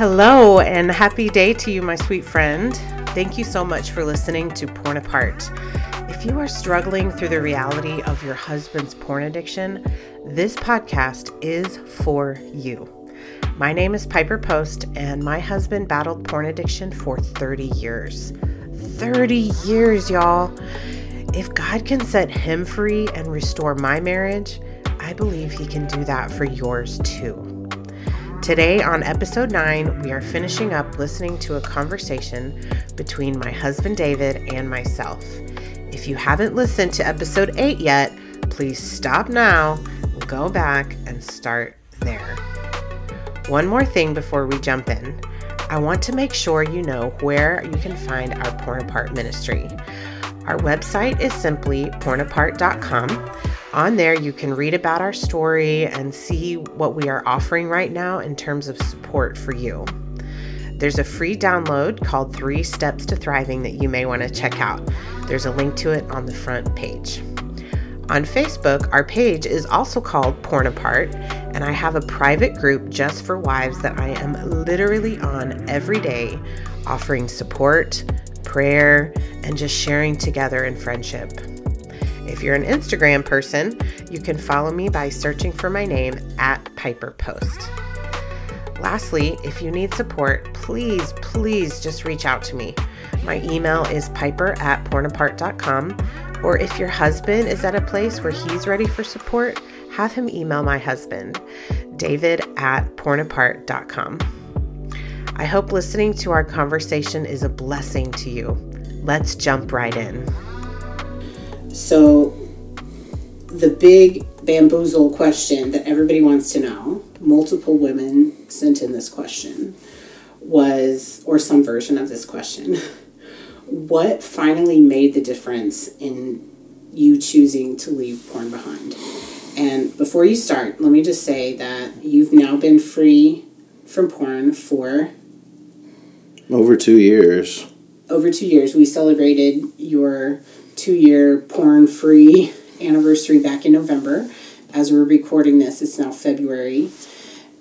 Hello, and happy day to you, my sweet friend. Thank you so much for listening to Porn Apart. If you are struggling through the reality of your husband's porn addiction, this podcast is for you. My name is Piper Post, and my husband battled porn addiction for 30 years. 30 years, y'all. If God can set him free and restore my marriage, I believe he can do that for yours too. Today, on episode 9, we are finishing up listening to a conversation between my husband David and myself. If you haven't listened to episode 8 yet, please stop now, go back, and start there. One more thing before we jump in. I want to make sure you know where you can find our Porn Apart ministry. Our website is simply pornapart.com. On there, you can read about our story and see what we are offering right now in terms of support for you. There's a free download called Three Steps to Thriving that you may want to check out. There's a link to it on the front page. On Facebook, our page is also called Porn Apart, and I have a private group just for wives that I am literally on every day, offering support, prayer, and just sharing together in friendship. If you're an Instagram person, you can follow me by searching for my name at Piper Post. Lastly, if you need support, please, please just reach out to me. My email is piper at pornapart.com, or if your husband is at a place where he's ready for support, have him email my husband, david at pornapart.com. I hope listening to our conversation is a blessing to you. Let's jump right in. So, the big bamboozle question that everybody wants to know, multiple women sent in this question, was, or some version of this question, what finally made the difference in you choosing to leave porn behind? And before you start, let me just say that you've now been free from porn for over two years. Over two years. We celebrated your two year porn free anniversary back in November. As we're recording this, it's now February.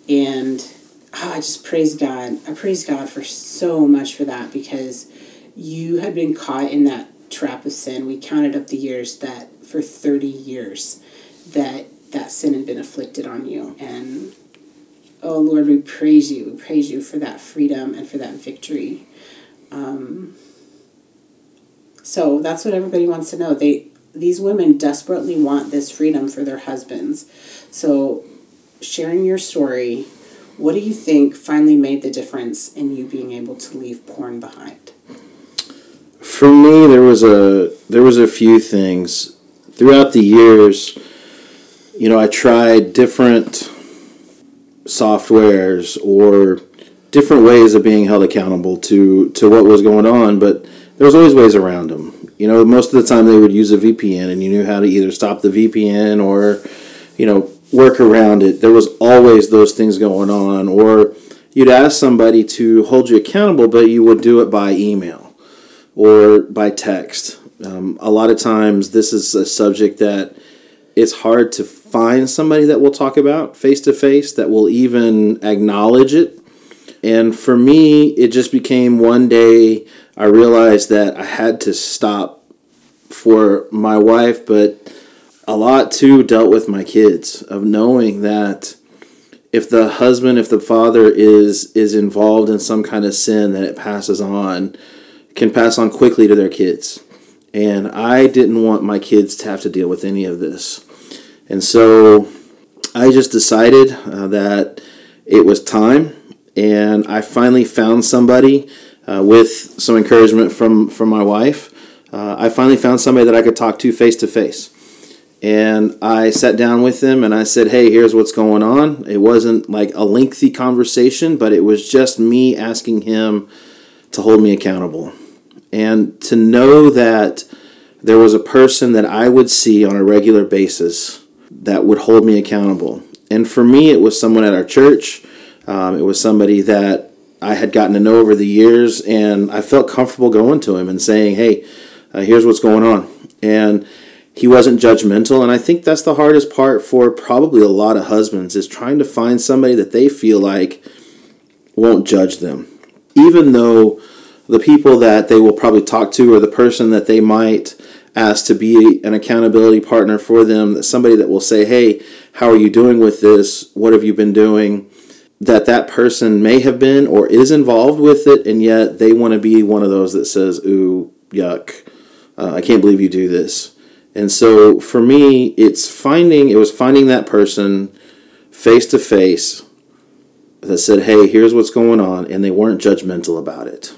And oh, I just praise God. I praise God for so much for that because you had been caught in that trap of sin. We counted up the years that for 30 years that that sin had been afflicted on you. And oh Lord, we praise you. We praise you for that freedom and for that victory. Um, so that's what everybody wants to know. They these women desperately want this freedom for their husbands. So sharing your story, what do you think finally made the difference in you being able to leave porn behind? For me, there was a there was a few things throughout the years. You know, I tried different softwares or different ways of being held accountable to to what was going on, but there was always ways around them. You know, most of the time they would use a VPN, and you knew how to either stop the VPN or, you know, work around it. There was always those things going on, or you'd ask somebody to hold you accountable, but you would do it by email or by text. Um, a lot of times, this is a subject that it's hard to find somebody that will talk about face to face that will even acknowledge it. And for me, it just became one day I realized that I had to stop for my wife, but a lot too dealt with my kids of knowing that if the husband, if the father is is involved in some kind of sin, that it passes on, can pass on quickly to their kids. And I didn't want my kids to have to deal with any of this. And so I just decided uh, that it was time. And I finally found somebody uh, with some encouragement from from my wife, uh, I finally found somebody that I could talk to face to face. And I sat down with him and I said, Hey, here's what's going on. It wasn't like a lengthy conversation, but it was just me asking him to hold me accountable. And to know that there was a person that I would see on a regular basis that would hold me accountable. And for me, it was someone at our church. Um, it was somebody that I had gotten to know over the years, and I felt comfortable going to him and saying, "Hey, uh, here's what's going on," and he wasn't judgmental. And I think that's the hardest part for probably a lot of husbands is trying to find somebody that they feel like won't judge them. Even though the people that they will probably talk to or the person that they might ask to be an accountability partner for them, somebody that will say, "Hey, how are you doing with this? What have you been doing?" That that person may have been or is involved with it, and yet they want to be one of those that says, "Ooh, yuck! Uh, I can't believe you do this." And so for me, it's finding it was finding that person face to face that said, "Hey, here's what's going on," and they weren't judgmental about it.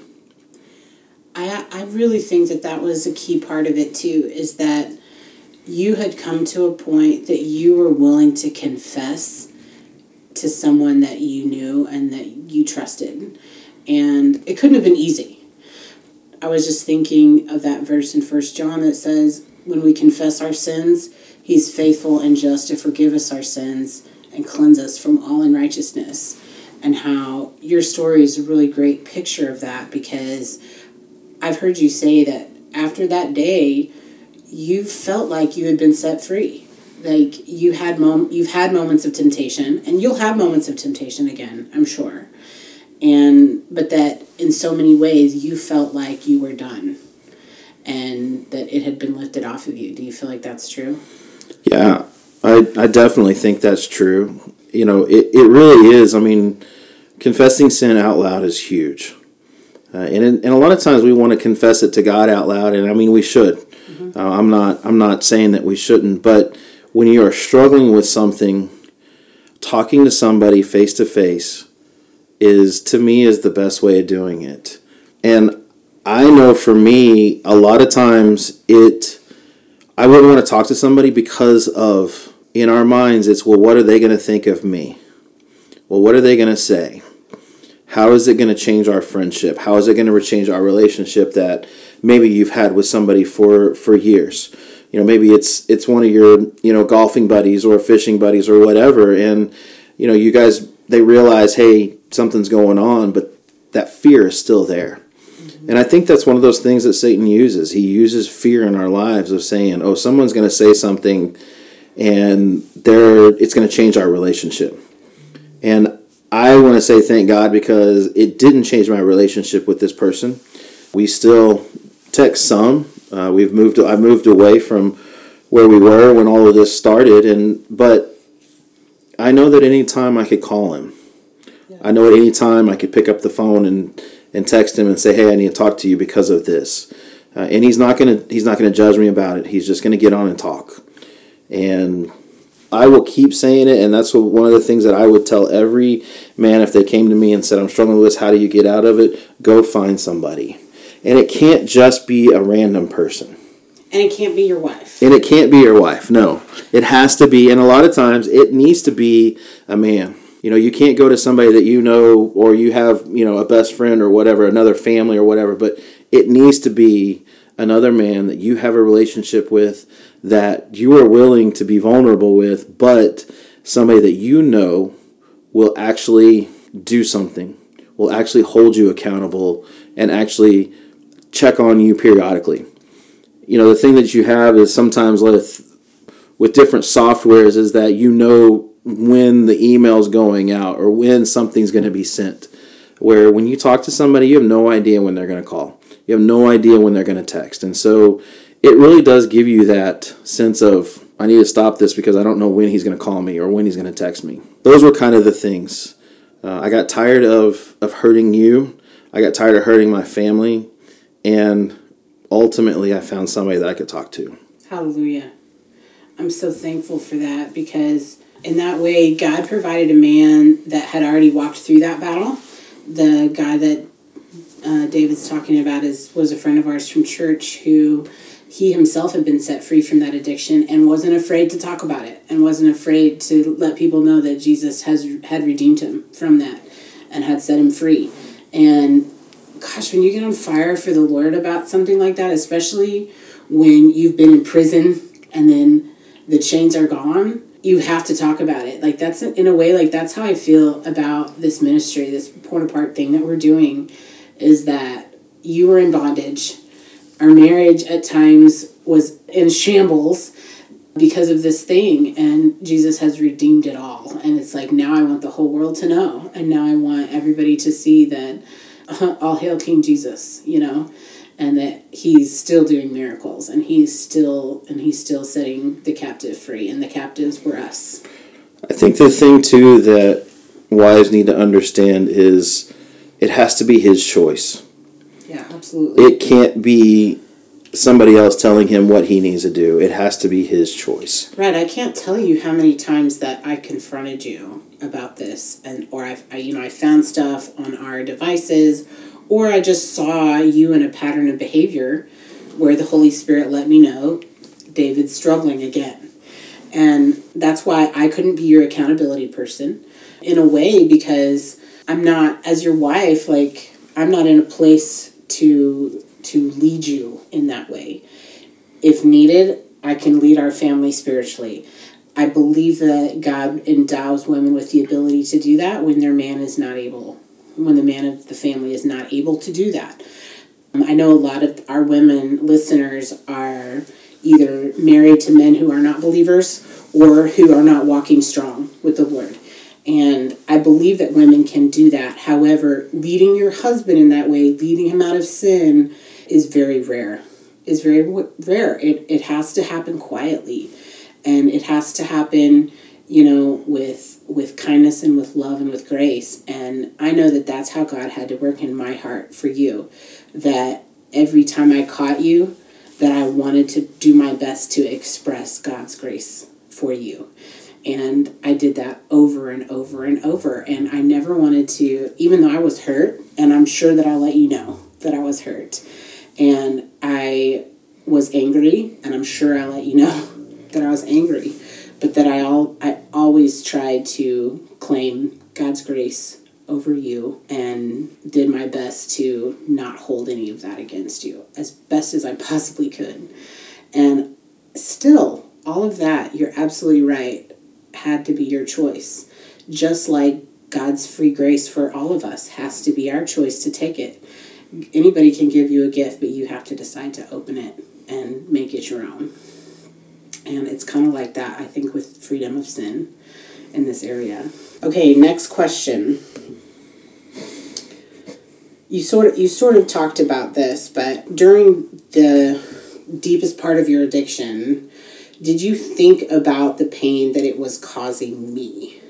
I I really think that that was a key part of it too. Is that you had come to a point that you were willing to confess to someone that you knew and that you trusted, and it couldn't have been easy. I was just thinking of that verse in First John that says, "When we confess our sins, He's faithful and just to forgive us our sins and cleanse us from all unrighteousness." And how your story is a really great picture of that because I've heard you say that after that day, you felt like you had been set free. Like you had mom, you've had moments of temptation, and you'll have moments of temptation again, I'm sure. And but that in so many ways you felt like you were done, and that it had been lifted off of you. Do you feel like that's true? Yeah, I I definitely think that's true. You know, it, it really is. I mean, confessing sin out loud is huge. Uh, and, and a lot of times we want to confess it to God out loud, and I mean we should. Mm-hmm. Uh, I'm not I'm not saying that we shouldn't, but when you are struggling with something, talking to somebody face to face is to me is the best way of doing it. And I know for me, a lot of times it I wouldn't want to talk to somebody because of in our minds it's well what are they going to think of me? Well, what are they going to say? How is it going to change our friendship? How is it going to change our relationship that maybe you've had with somebody for for years? You know, maybe it's it's one of your you know golfing buddies or fishing buddies or whatever, and you know you guys they realize hey something's going on, but that fear is still there. Mm-hmm. And I think that's one of those things that Satan uses. He uses fear in our lives of saying, "Oh, someone's going to say something, and they're it's going to change our relationship." And I want to say thank God because it didn't change my relationship with this person. We still text some. Uh, we've moved. I moved away from where we were when all of this started, and but I know that any time I could call him. Yeah. I know at any time I could pick up the phone and and text him and say, "Hey, I need to talk to you because of this." Uh, and he's not gonna he's not gonna judge me about it. He's just gonna get on and talk. And I will keep saying it, and that's one of the things that I would tell every man if they came to me and said, I'm struggling with this, how do you get out of it? Go find somebody. And it can't just be a random person. And it can't be your wife. And it can't be your wife, no. It has to be, and a lot of times it needs to be a man. You know, you can't go to somebody that you know or you have, you know, a best friend or whatever, another family or whatever, but it needs to be another man that you have a relationship with that you are willing to be vulnerable with, but somebody that you know will actually do something, will actually hold you accountable, and actually check on you periodically. You know, the thing that you have is sometimes with with different softwares is that you know when the email's going out or when something's going to be sent. Where when you talk to somebody, you have no idea when they're going to call. You have no idea when they're going to text. And so it really does give you that sense of, I need to stop this because I don't know when he's going to call me or when he's going to text me. Those were kind of the things. Uh, I got tired of, of hurting you. I got tired of hurting my family. And ultimately, I found somebody that I could talk to. Hallelujah. I'm so thankful for that because in that way, God provided a man that had already walked through that battle. The guy that uh, David's talking about is was a friend of ours from church who he himself had been set free from that addiction and wasn't afraid to talk about it and wasn't afraid to let people know that Jesus has had redeemed him from that and had set him free. And gosh, when you get on fire for the Lord about something like that, especially when you've been in prison and then the chains are gone, you have to talk about it. Like that's in a way like that's how I feel about this ministry, this Porn Apart thing that we're doing is that you were in bondage. Our marriage at times was in shambles. because of this thing and Jesus has redeemed it all and it's like now I want the whole world to know and now I want everybody to see that Uh-huh. all hail King Jesus you know? And that he's still doing miracles and he's still and he's still setting the captive free and the captives were us. I think the thing too that wives need to understand is it has to be his choice. Yeah absolutely. It can't be somebody else telling him what he needs to do. It has to be his choice. Right. I can't tell you how many times that I confronted you about this, and or I've I, you know I found stuff on our devices, or I just saw you in a pattern of behavior where the Holy Spirit let me know David's struggling again, and that's why I couldn't be your accountability person, in a way because I'm not as your wife like I'm not in a place to to lead you in that way. If needed, I can lead our family spiritually. I believe that God endows women with the ability to do that when their man is not able, when the man of the family is not able to do that. Um, I know a lot of our women listeners are either married to men who are not believers or who are not walking strong with the Lord. And I believe that women can do that. However, leading your husband in that way, leading him out of sin, is very rare. Is very rare. It it has to happen quietly, and it has to happen, you know, with with kindness and with love and with grace. And I know that that's how God had to work in my heart for you. That every time I caught you, that I wanted to do my best to express God's grace for you. And I did that over and over and over. And I never wanted to, even though I was hurt, and I'm sure that I'll let you know that I was hurt and I was angry, and I'm sure I'll let you know that I was angry, but that I all I always tried to claim God's grace over you and did my best to not hold any of that against you as best as I possibly could. And still, all of that, you're absolutely right, had to be your choice. Just like God's free grace for all of us has to be our choice to take it anybody can give you a gift, but you have to decide to open it and make it your own. And it's kind of like that, I think, with freedom of sin in this area. Okay, next question. You sort of you sort of talked about this, but during the deepest part of your addiction, did you think about the pain that it was causing me?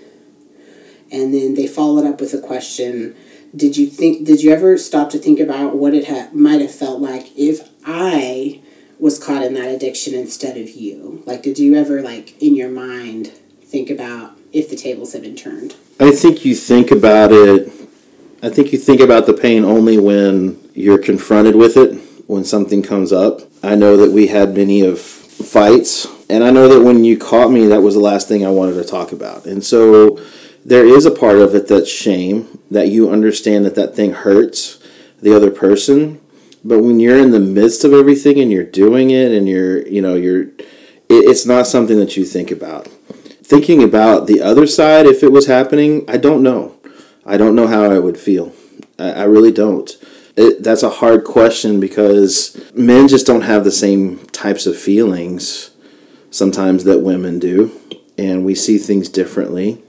And then they followed up with a question. Did you think did you ever stop to think about what it had might have felt like if i was caught in that addiction instead of you? Like did you ever like in your mind think about if the tables had been turned? I think you think about it i think you think about the pain only when you're confronted with it when something comes up. I know that we had many of fights and i know that when you caught me that was the last thing i wanted to talk about. And so there is a part of it that's shame that you understand that that thing hurts the other person. But when you're in the midst of everything and you're doing it and you're you know you're it, it's not something that you think about. Thinking about the other side if it was happening i don't know. I don't know how i would feel. I, I really don't. It, that's a hard question because men just don't have the same types of feelings sometimes that women do and we see things differently.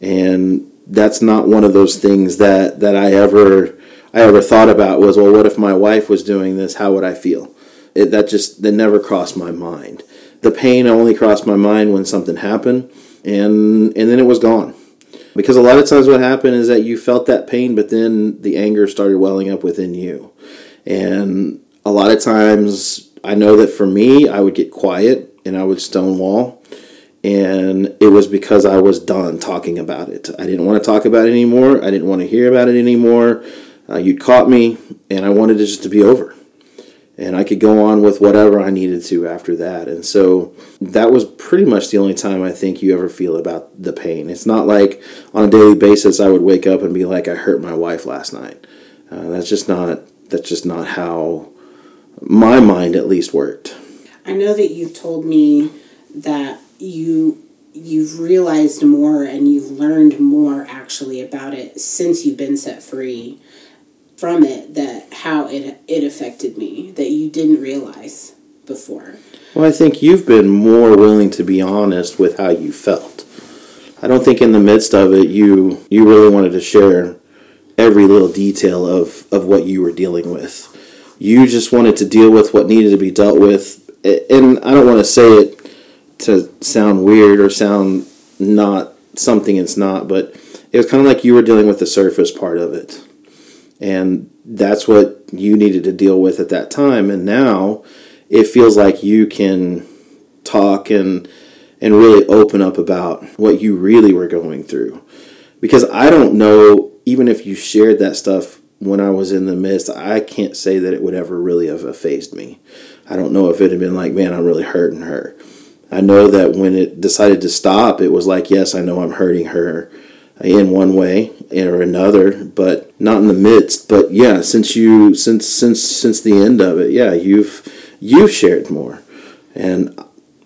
And that's not one of those things that that I ever I ever thought about was well what if my wife was doing this? How would I feel? It, that just that never crossed my mind. The pain only crossed my mind when something happened and and then it was gone. Because a lot of times what happened is that you felt that pain but then the anger started welling up within you. And a lot of times I know that for me I would get quiet and I would stonewall and it was because I was done talking about it. I didn't want to talk about it anymore. I didn't want to hear about it anymore. Uh, you'd caught me, and I wanted it just to be over. And I could go on with whatever I needed to after that. And so that was pretty much the only time I think you ever feel about the pain. It's not like on a daily basis I would wake up and be like, I hurt my wife last night. Uh, that's just not that's just not how my mind at least worked. I know that you've told me that you you've realized more and you've learned more actually about it since you've been set free from it that how it it affected me that you didn't realize before. Well, I think you've been more willing to be honest with how you felt. I don't think in the midst of it you you really wanted to share every little detail of, of what you were dealing with. You just wanted to deal with what needed to be dealt with. And I don't want to say it to sound weird or sound not something it's not, but it was kind of like you were dealing with the surface part of it. And that's what you needed to deal with at that time. And now it feels like you can talk and and really open up about what you really were going through. Because I don't know even if you shared that stuff when I was in the midst, I can't say that it would ever really have effaced me. I don't know if it had been like, man, I'm really hurting her. I know that when it decided to stop, it was like, yes, I know I'm hurting her in one way or another, but not in the midst. But yeah, since you since since since the end of it, yeah, you've you've shared more, and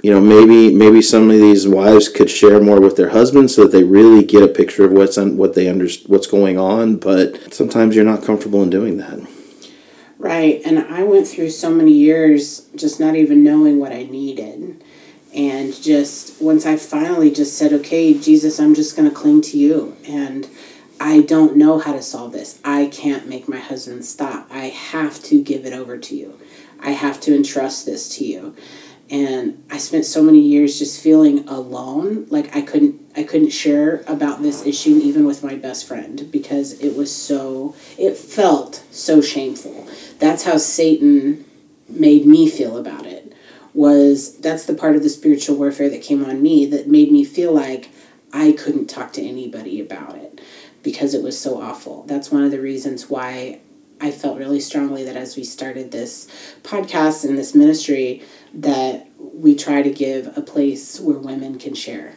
you know maybe maybe some of these wives could share more with their husbands so that they really get a picture of what's on what they under, what's going on but sometimes you're not comfortable in doing that right and i went through so many years just not even knowing what i needed. And just once i finally just said okay jesus i'm just going to cling to you and i don't know how to solve this. I can't make my husband stop. I have to give it over to you. I have to entrust this to you. And I spent so many years just feeling alone like I couldn't I couldn't share about this issue even with my best friend because it was so it felt so shameful. That's how Satan made me feel about it was that's the part of the spiritual warfare that came on me that made me feel like I couldn't talk to anybody about it because it was so awful. That's one of the reasons why I felt really strongly that as we started this podcast and this ministry that we try to give a place where women can share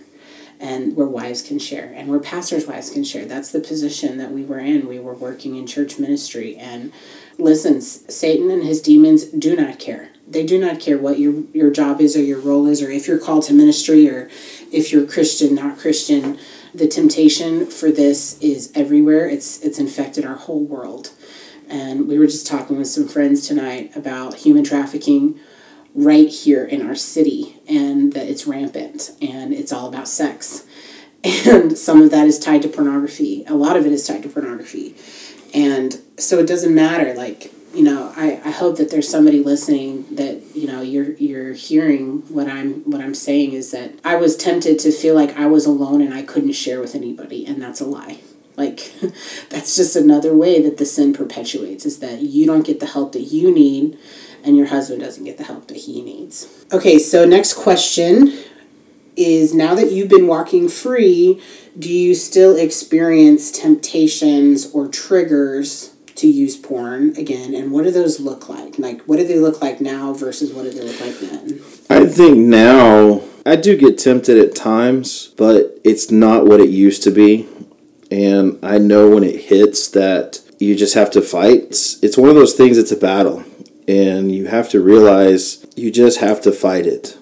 and where wives can share and where pastors' wives can share. That's the position that we were in. We were working in church ministry. And listen, Satan and his demons do not care. They do not care what your, your job is or your role is, or if you're called to ministry or if you're Christian, not Christian. The temptation for this is everywhere. It's it's infected our whole world. And we were just talking with some friends tonight about human trafficking right here in our city and that it's rampant and it's all about sex. And some of that is tied to pornography. A lot of it is tied to pornography. And so it doesn't matter like you know, I, I hope that there's somebody listening that, you know, you're you're hearing what I'm what I'm saying is that I was tempted to feel like I was alone and I couldn't share with anybody and that's a lie. Like that's just another way that the sin perpetuates is that you don't get the help that you need and your husband doesn't get the help that he needs. Okay, so next question is now that you've been walking free, do you still experience temptations or triggers to use porn again? And what do those look like? Like, what do they look like now versus what do they look like then? I think now I do get tempted at times, but it's not what it used to be. And I know when it hits that you just have to fight. It's, it's one of those things, it's a battle and you have to realize you just have to fight it.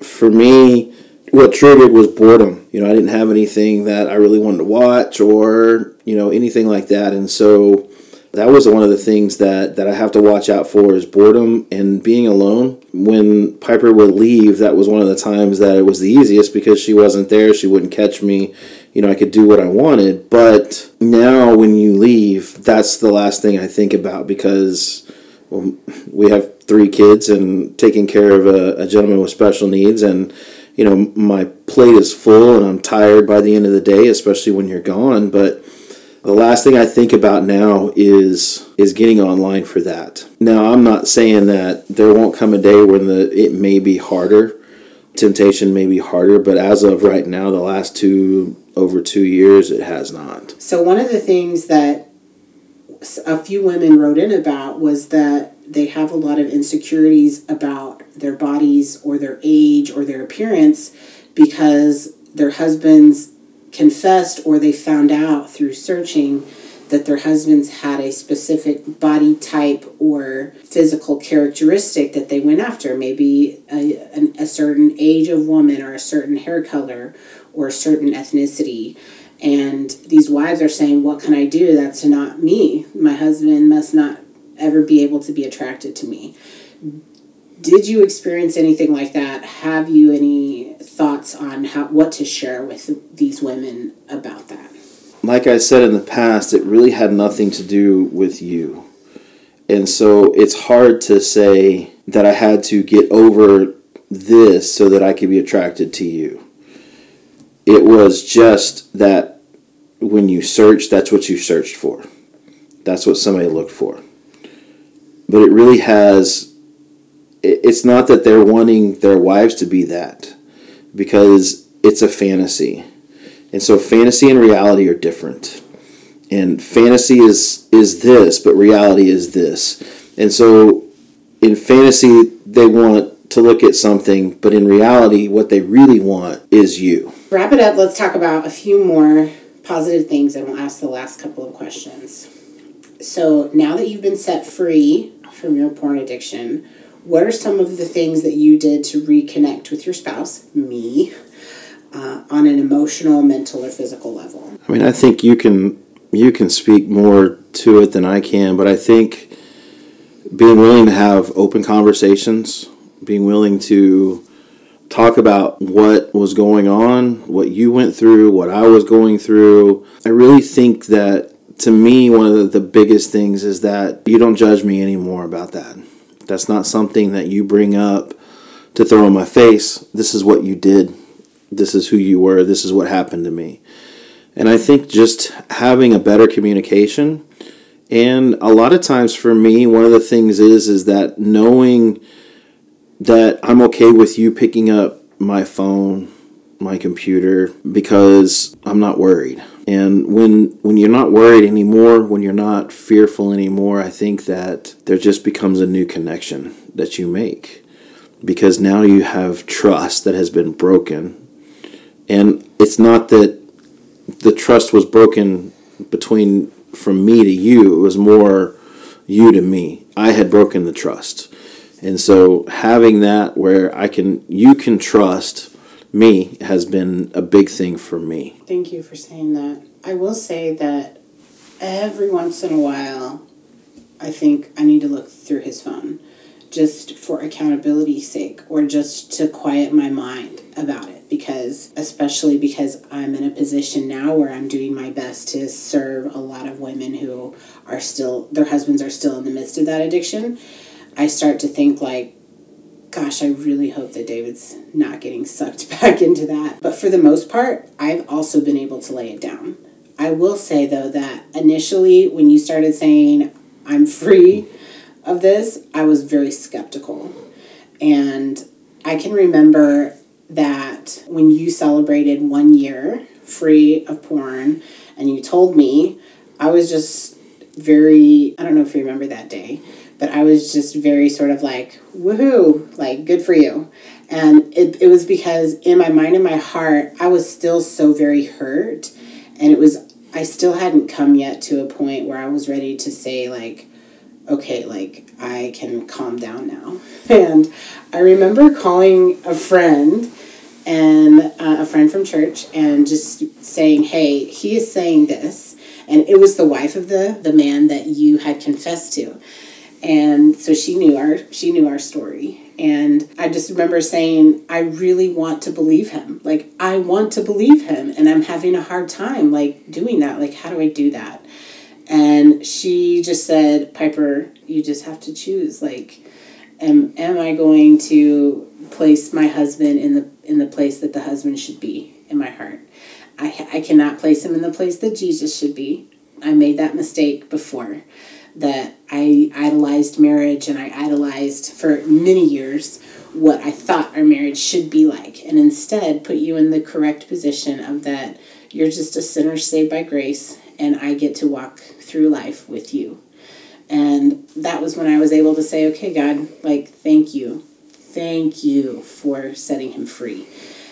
For me, what triggered was boredom. You know, I didn't have anything that I really wanted to watch or, you know, anything like that. And so that was one of the things that, that I have to watch out for is boredom and being alone. When Piper would leave, that was one of the times that it was the easiest because she wasn't there. She wouldn't catch me. You know, I could do what I wanted. But now when you leave, that's the last thing I think about because well, we have three kids and taking care of a, a gentleman with special needs and you know my plate is full and i'm tired by the end of the day especially when you're gone. But the last thing i think about now is is getting online for that. Now i'm not saying that there won't come a day when the it may be harder temptation may be harder but as of right now the last two over two years it has not. So one of the things that a few women wrote in about was that they have a lot of insecurities about their bodies or their age or their appearance because their husbands confessed or they found out through searching that their husbands had a specific body type or physical characteristic that they went after, maybe a, a, certain age of woman or a certain hair color or a certain ethnicity. And these wives are saying, What can I do? That's not me. My husband must not ever be able to be attracted to me. Did you experience anything like that? Have you any thoughts on how what to share with these women about that? Like I said in the past, it really had nothing to do with you. And so it's hard to say that I had to get over this so that I could be attracted to you. It was just that when you search, that's what you searched for. That's what somebody looked for. But it really has, it's not that they're wanting their wives to be that, because it's a fantasy. And so fantasy and reality are different. And fantasy is is this, but reality is this. And so in fantasy they want to look at something, but in reality what they really want is you. Wrap it up, let's talk about a few more positive things and we'll ask the last couple of questions. So now that you've been set free from your porn addiction, what are some of the things that you did to reconnect with your spouse, me, uh, on an emotional, mental, or physical level? I mean, I think you can you can speak more to it than I can, but I think being willing to have open conversations, being willing to talk about what was going on, what you went through, what I was going through. I really think that to me, one of the, biggest things is that you don't judge me anymore about that. That's not something that you bring up to throw in my face. This is what you did. This is who you were. This is what happened to me. And I think just having a better communication and a lot of times for me one of the things is is that knowing that I'm okay with you picking up my phone, my computer because I'm not worried. And when when you're not worried anymore, when you're not fearful anymore, I think that there just becomes a new connection that you make. Because now you have trust that has been broken. And it's not that the trust was broken between from me to you, it was more you to me. I had broken the trust. And so having that where I can you can trust me has been a big thing for me. Thank you for saying that. I will say that every once in a while, I think I need to look through his phone just for accountability's sake or just to quiet my mind about it because especially because I'm in a position now where I'm doing my best to serve a lot of women who are still their husbands are still in the midst of that addiction I start to think like gosh, I really hope that David's not getting sucked back into that. But for the most part, I've also been able to lay it down. I will say though that initially when you started saying I'm free of this, I was very skeptical. And I can remember that when you celebrated one year free of porn and you told me, I was just very, I don't know if you remember that day, but I was just very sort of like, woohoo, like, good for you. And it, it was because in my mind and my heart, I was still so very hurt. And it was, I still hadn't come yet to a point where I was ready to say, like, okay, like, I can calm down now. And I remember calling a friend and uh, a friend from church and just saying, hey, he is saying this. And it was the wife of the, the man that you had confessed to and so she knew our she knew our story. And i just remember saying i really want to believe him. Like i want to believe him and i'm having a hard time like doing that. Like how do i do that? And she just said piper you just have to choose. Like am, am i going to place my husband in the in the place that the husband should be in my heart? I i cannot place him in the place that jesus should be. I made that mistake before that I idolized marriage and I idolized for many years what I thought our marriage should be like, and instead put you in the correct position of that you're just a sinner saved by grace, and I get to walk through life with you. And that was when I was able to say, okay, God, like, thank you. Thank you for setting him free.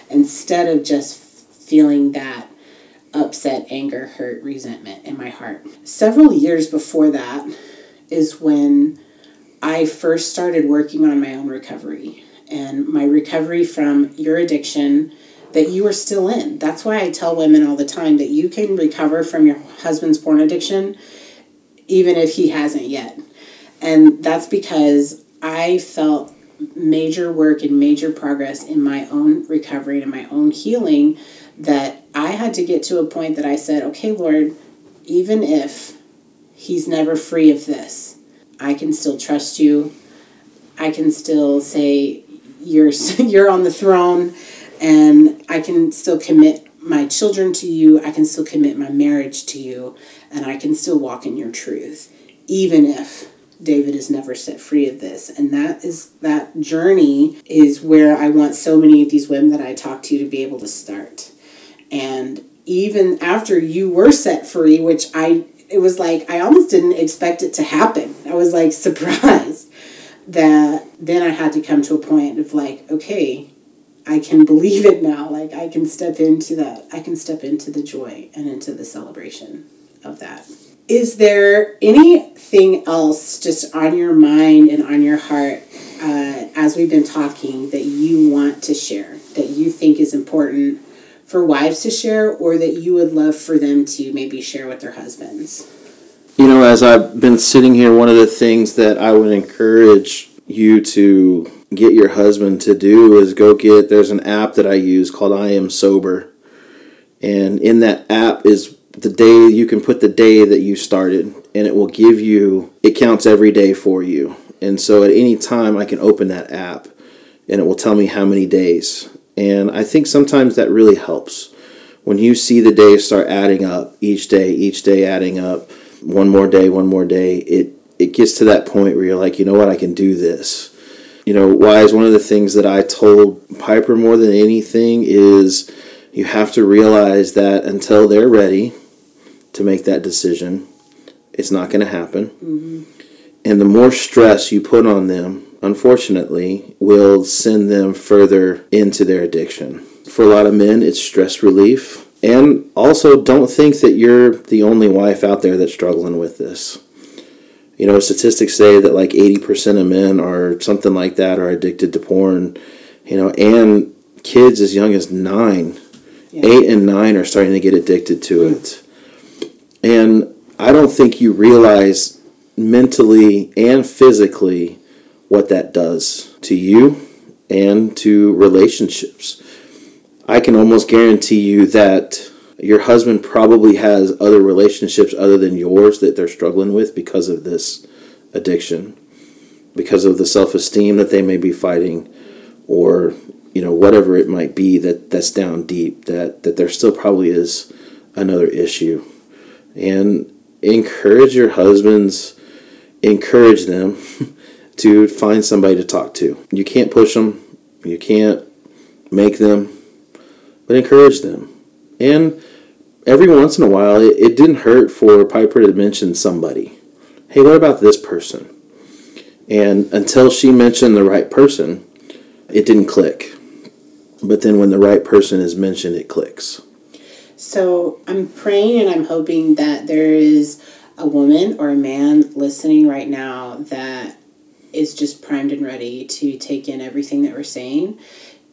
Instead of just feeling that upset, anger, hurt, resentment in my heart. Several years before that is when I first started working on my own recovery and my recovery from your addiction that you are still in. That's why I tell women all the time that you can recover from your husband's porn addiction even if he hasn't yet. And that's because I felt major work and major progress in my own recovery and my own healing that I had to get to a point that I said, okay, Lord, even if he's never free of this, I can still trust you. I can still say you're you're on the throne and I can still commit my children to you. I can still commit my marriage to you and I can still walk in your truth even if David is never set free of this. And that is that journey is where I want so many of these women that I talk to to be able to start. And even after you were set free, which I it was like I almost didn't expect it to happen. I was like surprised that then I had to come to a point of like, okay, I can believe it now. Like I can step into that. I can step into the joy and into the celebration of that. Is there anything else just on your mind and on your heart uh, as we've been talking that you want to share, that you think is important for wives to share, or that you would love for them to maybe share with their husbands? You know, as I've been sitting here, one of the things that I would encourage you to get your husband to do is go get there's an app that I use called I Am Sober. And in that app is the day you can put the day that you started and it will give you it counts every day for you and so at any time i can open that app and it will tell me how many days and i think sometimes that really helps when you see the days start adding up each day each day adding up one more day one more day it it gets to that point where you're like you know what i can do this you know why is one of the things that i told piper more than anything is you have to realize that until they're ready to make that decision. It's not going to happen. Mm-hmm. And the more stress you put on them, unfortunately, will send them further into their addiction. For a lot of men, it's stress relief. And also, don't think that you're the only wife out there that's struggling with this. You know, statistics say that like 80% of men are something like that are addicted to porn, you know, and kids as young as nine, yeah. eight and nine are starting to get addicted to mm. it. And I don't think you realize mentally and physically what that does to you and to relationships. I can almost guarantee you that your husband probably has other relationships other than yours that they're struggling with because of this addiction, because of the self esteem that they may be fighting, or you know whatever it might be that that's down deep that that there still probably is another issue and encourage your husbands, encourage them to find somebody to talk to. You can't push them, you can't make them, but encourage them. And every once in a while, it, it didn't hurt for Piper to mention somebody. Hey, what about this person? And until she mentioned the right person, it didn't click. But then when the right person is mentioned, it clicks. So I'm praying and I'm hoping that there is a woman or a man listening right now that is just primed and ready to take in everything that we're saying.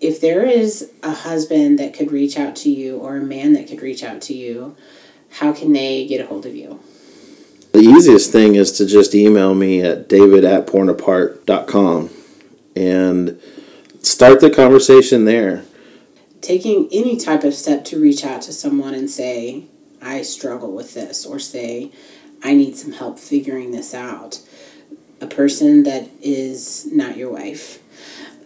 If there is a husband that could reach out to you or a man that could reach out to you, how can they get a hold of you? The easiest thing is to just email me at david at pornapart.com and start the conversation there taking any type of step to reach out to someone and say, I struggle with this, or say, I need some help figuring this out. A person that is not your wife,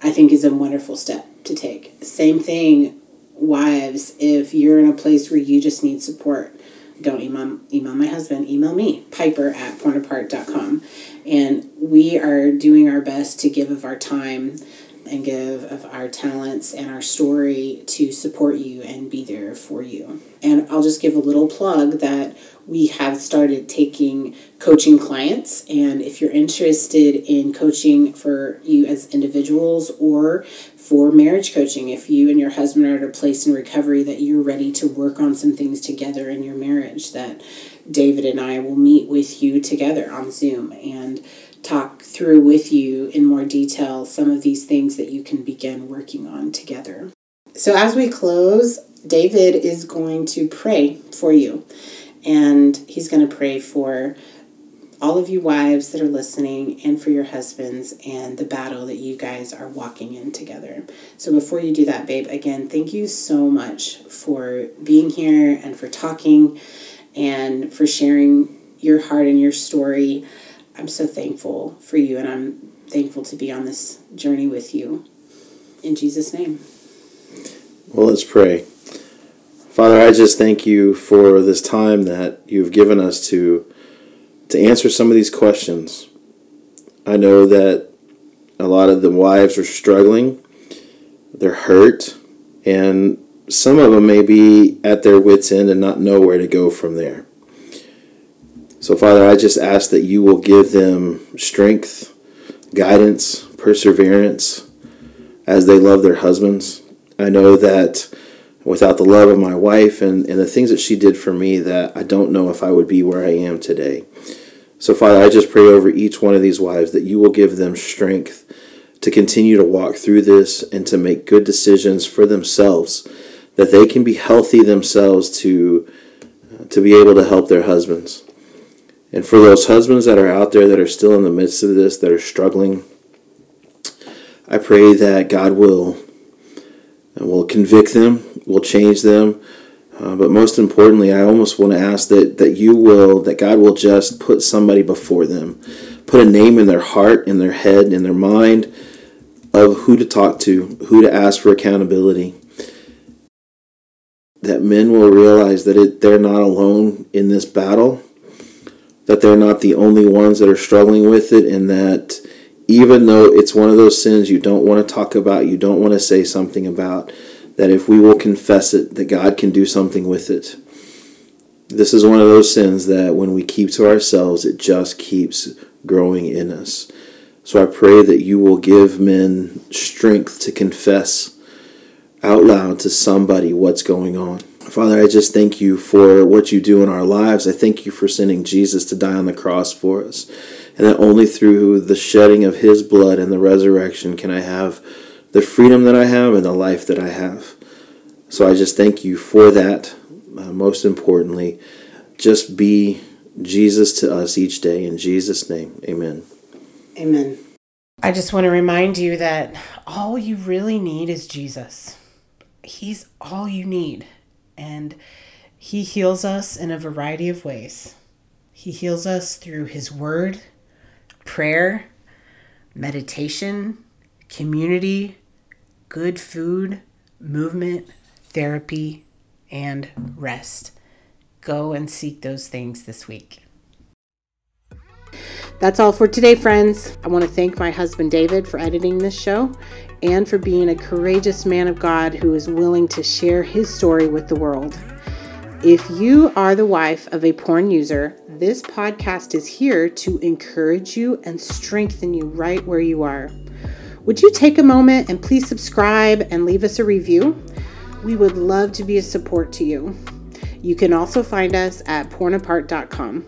I think, is a wonderful step to take. Same thing, wives, if you're in a place where you just need support, don't email, email my husband, email me, piper at pornapart.com. And we are doing our best to give of our time and give of our talents and our story to support you and be there for you. And I'll just give a little plug that we have started taking coaching clients. And if you're interested in coaching for you as individuals or for marriage coaching, if you and your husband are at a place in recovery that you're ready to work on some things together in your marriage, that David and I will meet with you together on Zoom and through with you in more detail some of these things that you can begin working on together. So, as we close, David is going to pray for you, and he's going to pray for all of you wives that are listening and for your husbands and the battle that you guys are walking in together. So before you do that, babe, again, thank you so much for being here and for talking and for sharing your heart and your story. I'm so thankful for you and I'm thankful to be on this journey with you. In Jesus' name. Well, let's pray. Father, I just thank you for this time that you've given us to to answer some of these questions. I know that a lot of the wives are struggling. They're hurt and some of them may be at their wits end and not know where to go from there. So Father, I just ask that you will give them strength, guidance, perseverance as they love their husbands. I know that without the love of my wife and, and the things that she did for me that I don't know if I would be where I am today. So, Father, I just pray over each one of these wives that you will give them strength to continue to walk through this and to make good decisions for themselves, that they can be healthy themselves to, to be able to help their husbands. And for those husbands that are out there that are still in the midst of this, that are struggling, I pray that God will will convict them, will change them. Uh, but most importantly, I almost want to ask that, that you will, that God will just put somebody before them, put a name in their heart, in their head, in their mind of who to talk to, who to ask for accountability. That men will realize that it, they're not alone in this battle, that they're not the only ones that are struggling with it, and that even though it's one of those sins you don't want to talk about, you don't want to say something about, that if we will confess it, that God can do something with it. This is one of those sins that when we keep to ourselves, it just keeps growing in us. So I pray that you will give men strength to confess out loud to somebody what's going on. Father, I just thank you for what you do in our lives. I thank you for sending Jesus to die on the cross for us and that only through the shedding of his blood and the resurrection can I have the freedom that I have and the life that I have. So I just thank you for that. Uh, most importantly, just be Jesus to us each day. In Jesus' name, amen. Amen. I just want to remind you that all you really need is Jesus. He's all you need. And He heals us in a variety of ways. He heals us through His Word, prayer, meditation, community, good food, movement, therapy, and rest. Go and seek those things this week. That's all for today, friends. I want to thank my husband David for editing this show and for being a courageous man of God who is willing to share his story with the world. If you are the wife of a porn user, this podcast is here to encourage you and strengthen you right where you are. Would you take a moment and please subscribe and leave us a review? We would love to be a support to you. You can also find us at pornapart.com.